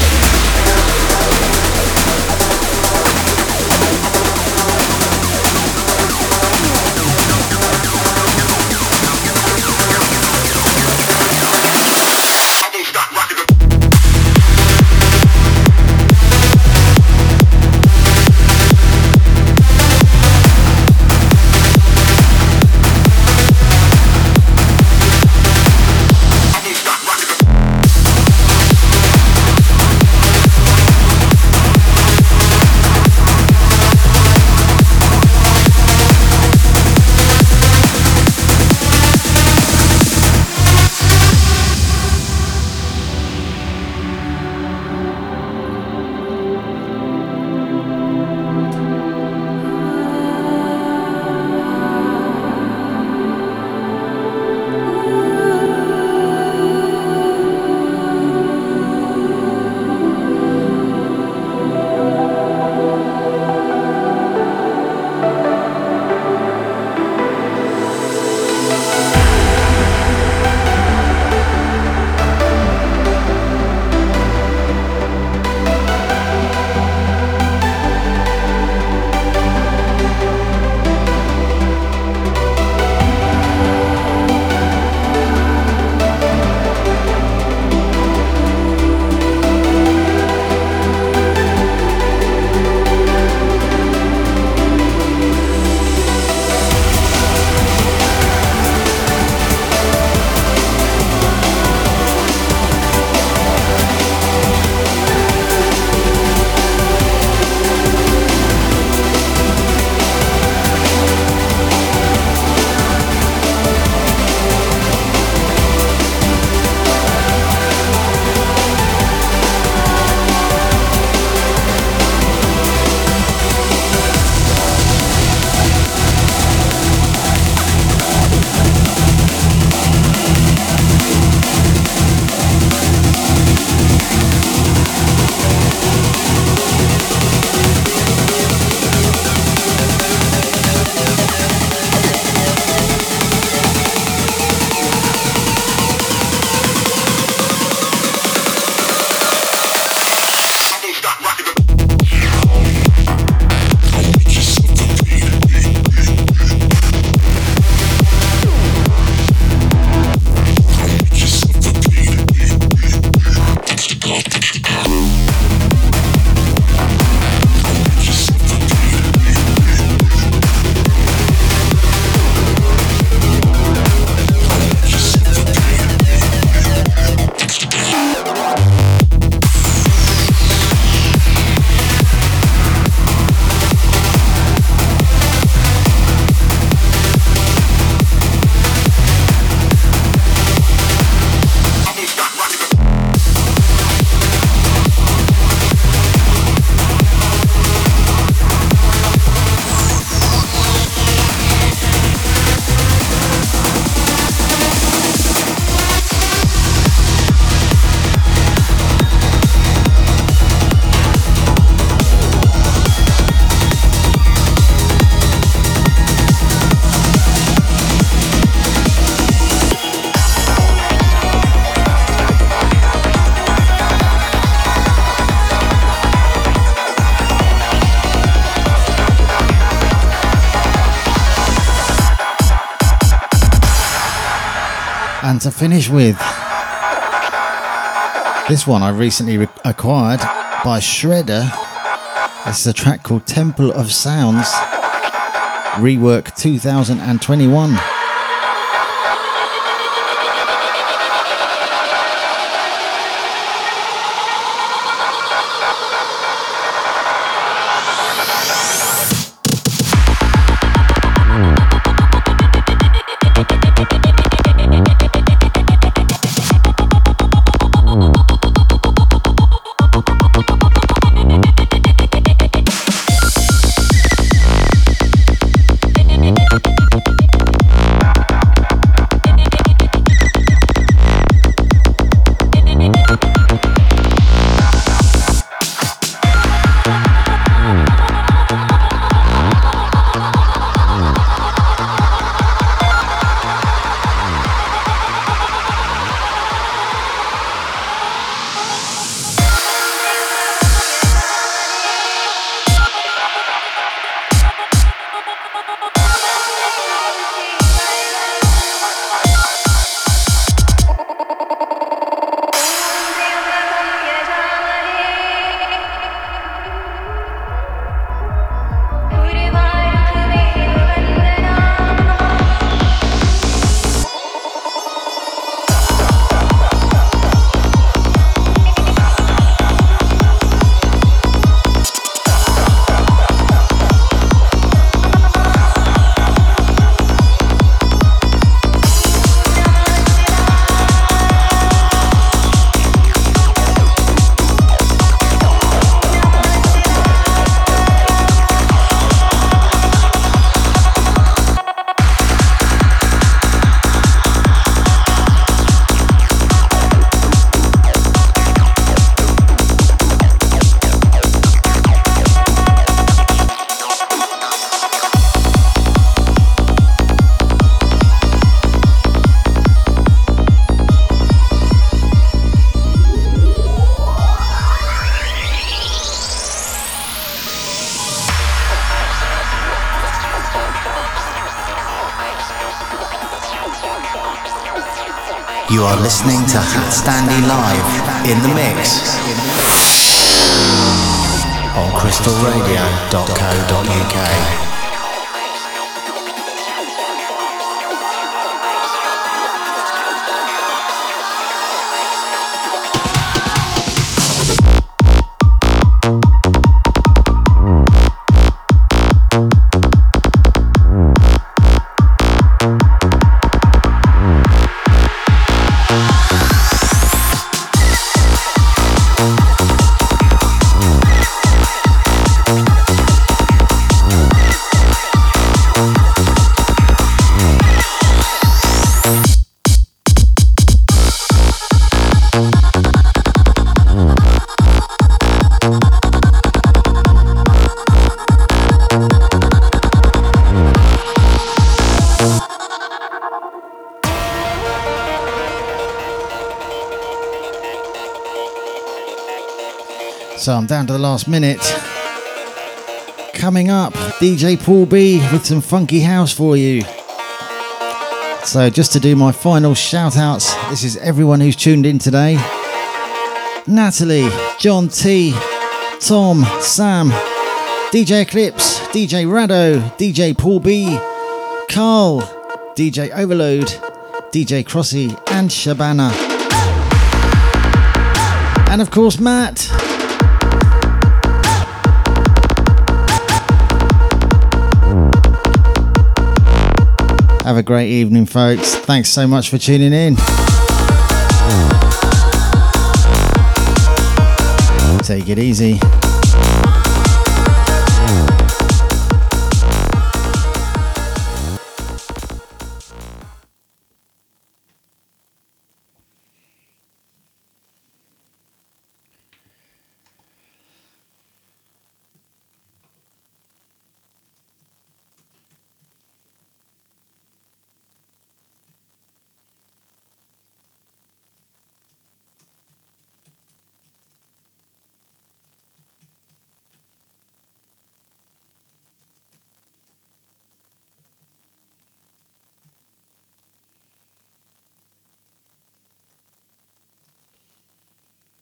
And to finish with, this one I recently re- acquired by Shredd'er. This is a track called Temple of Sounds, rework 2021. Listening to Hat Standy live in the mix on crystalradio.co.uk. So I'm down to the last minute. Coming up, DJ Paul B with some funky house for you. So, just to do my final shout outs, this is everyone who's tuned in today Natalie, John T, Tom, Sam, DJ Eclipse, DJ Rado, DJ Paul B, Carl, DJ Overload, DJ Crossy, and Shabana. And of course, Matt. Have a great evening, folks. Thanks so much for tuning in. Take it easy.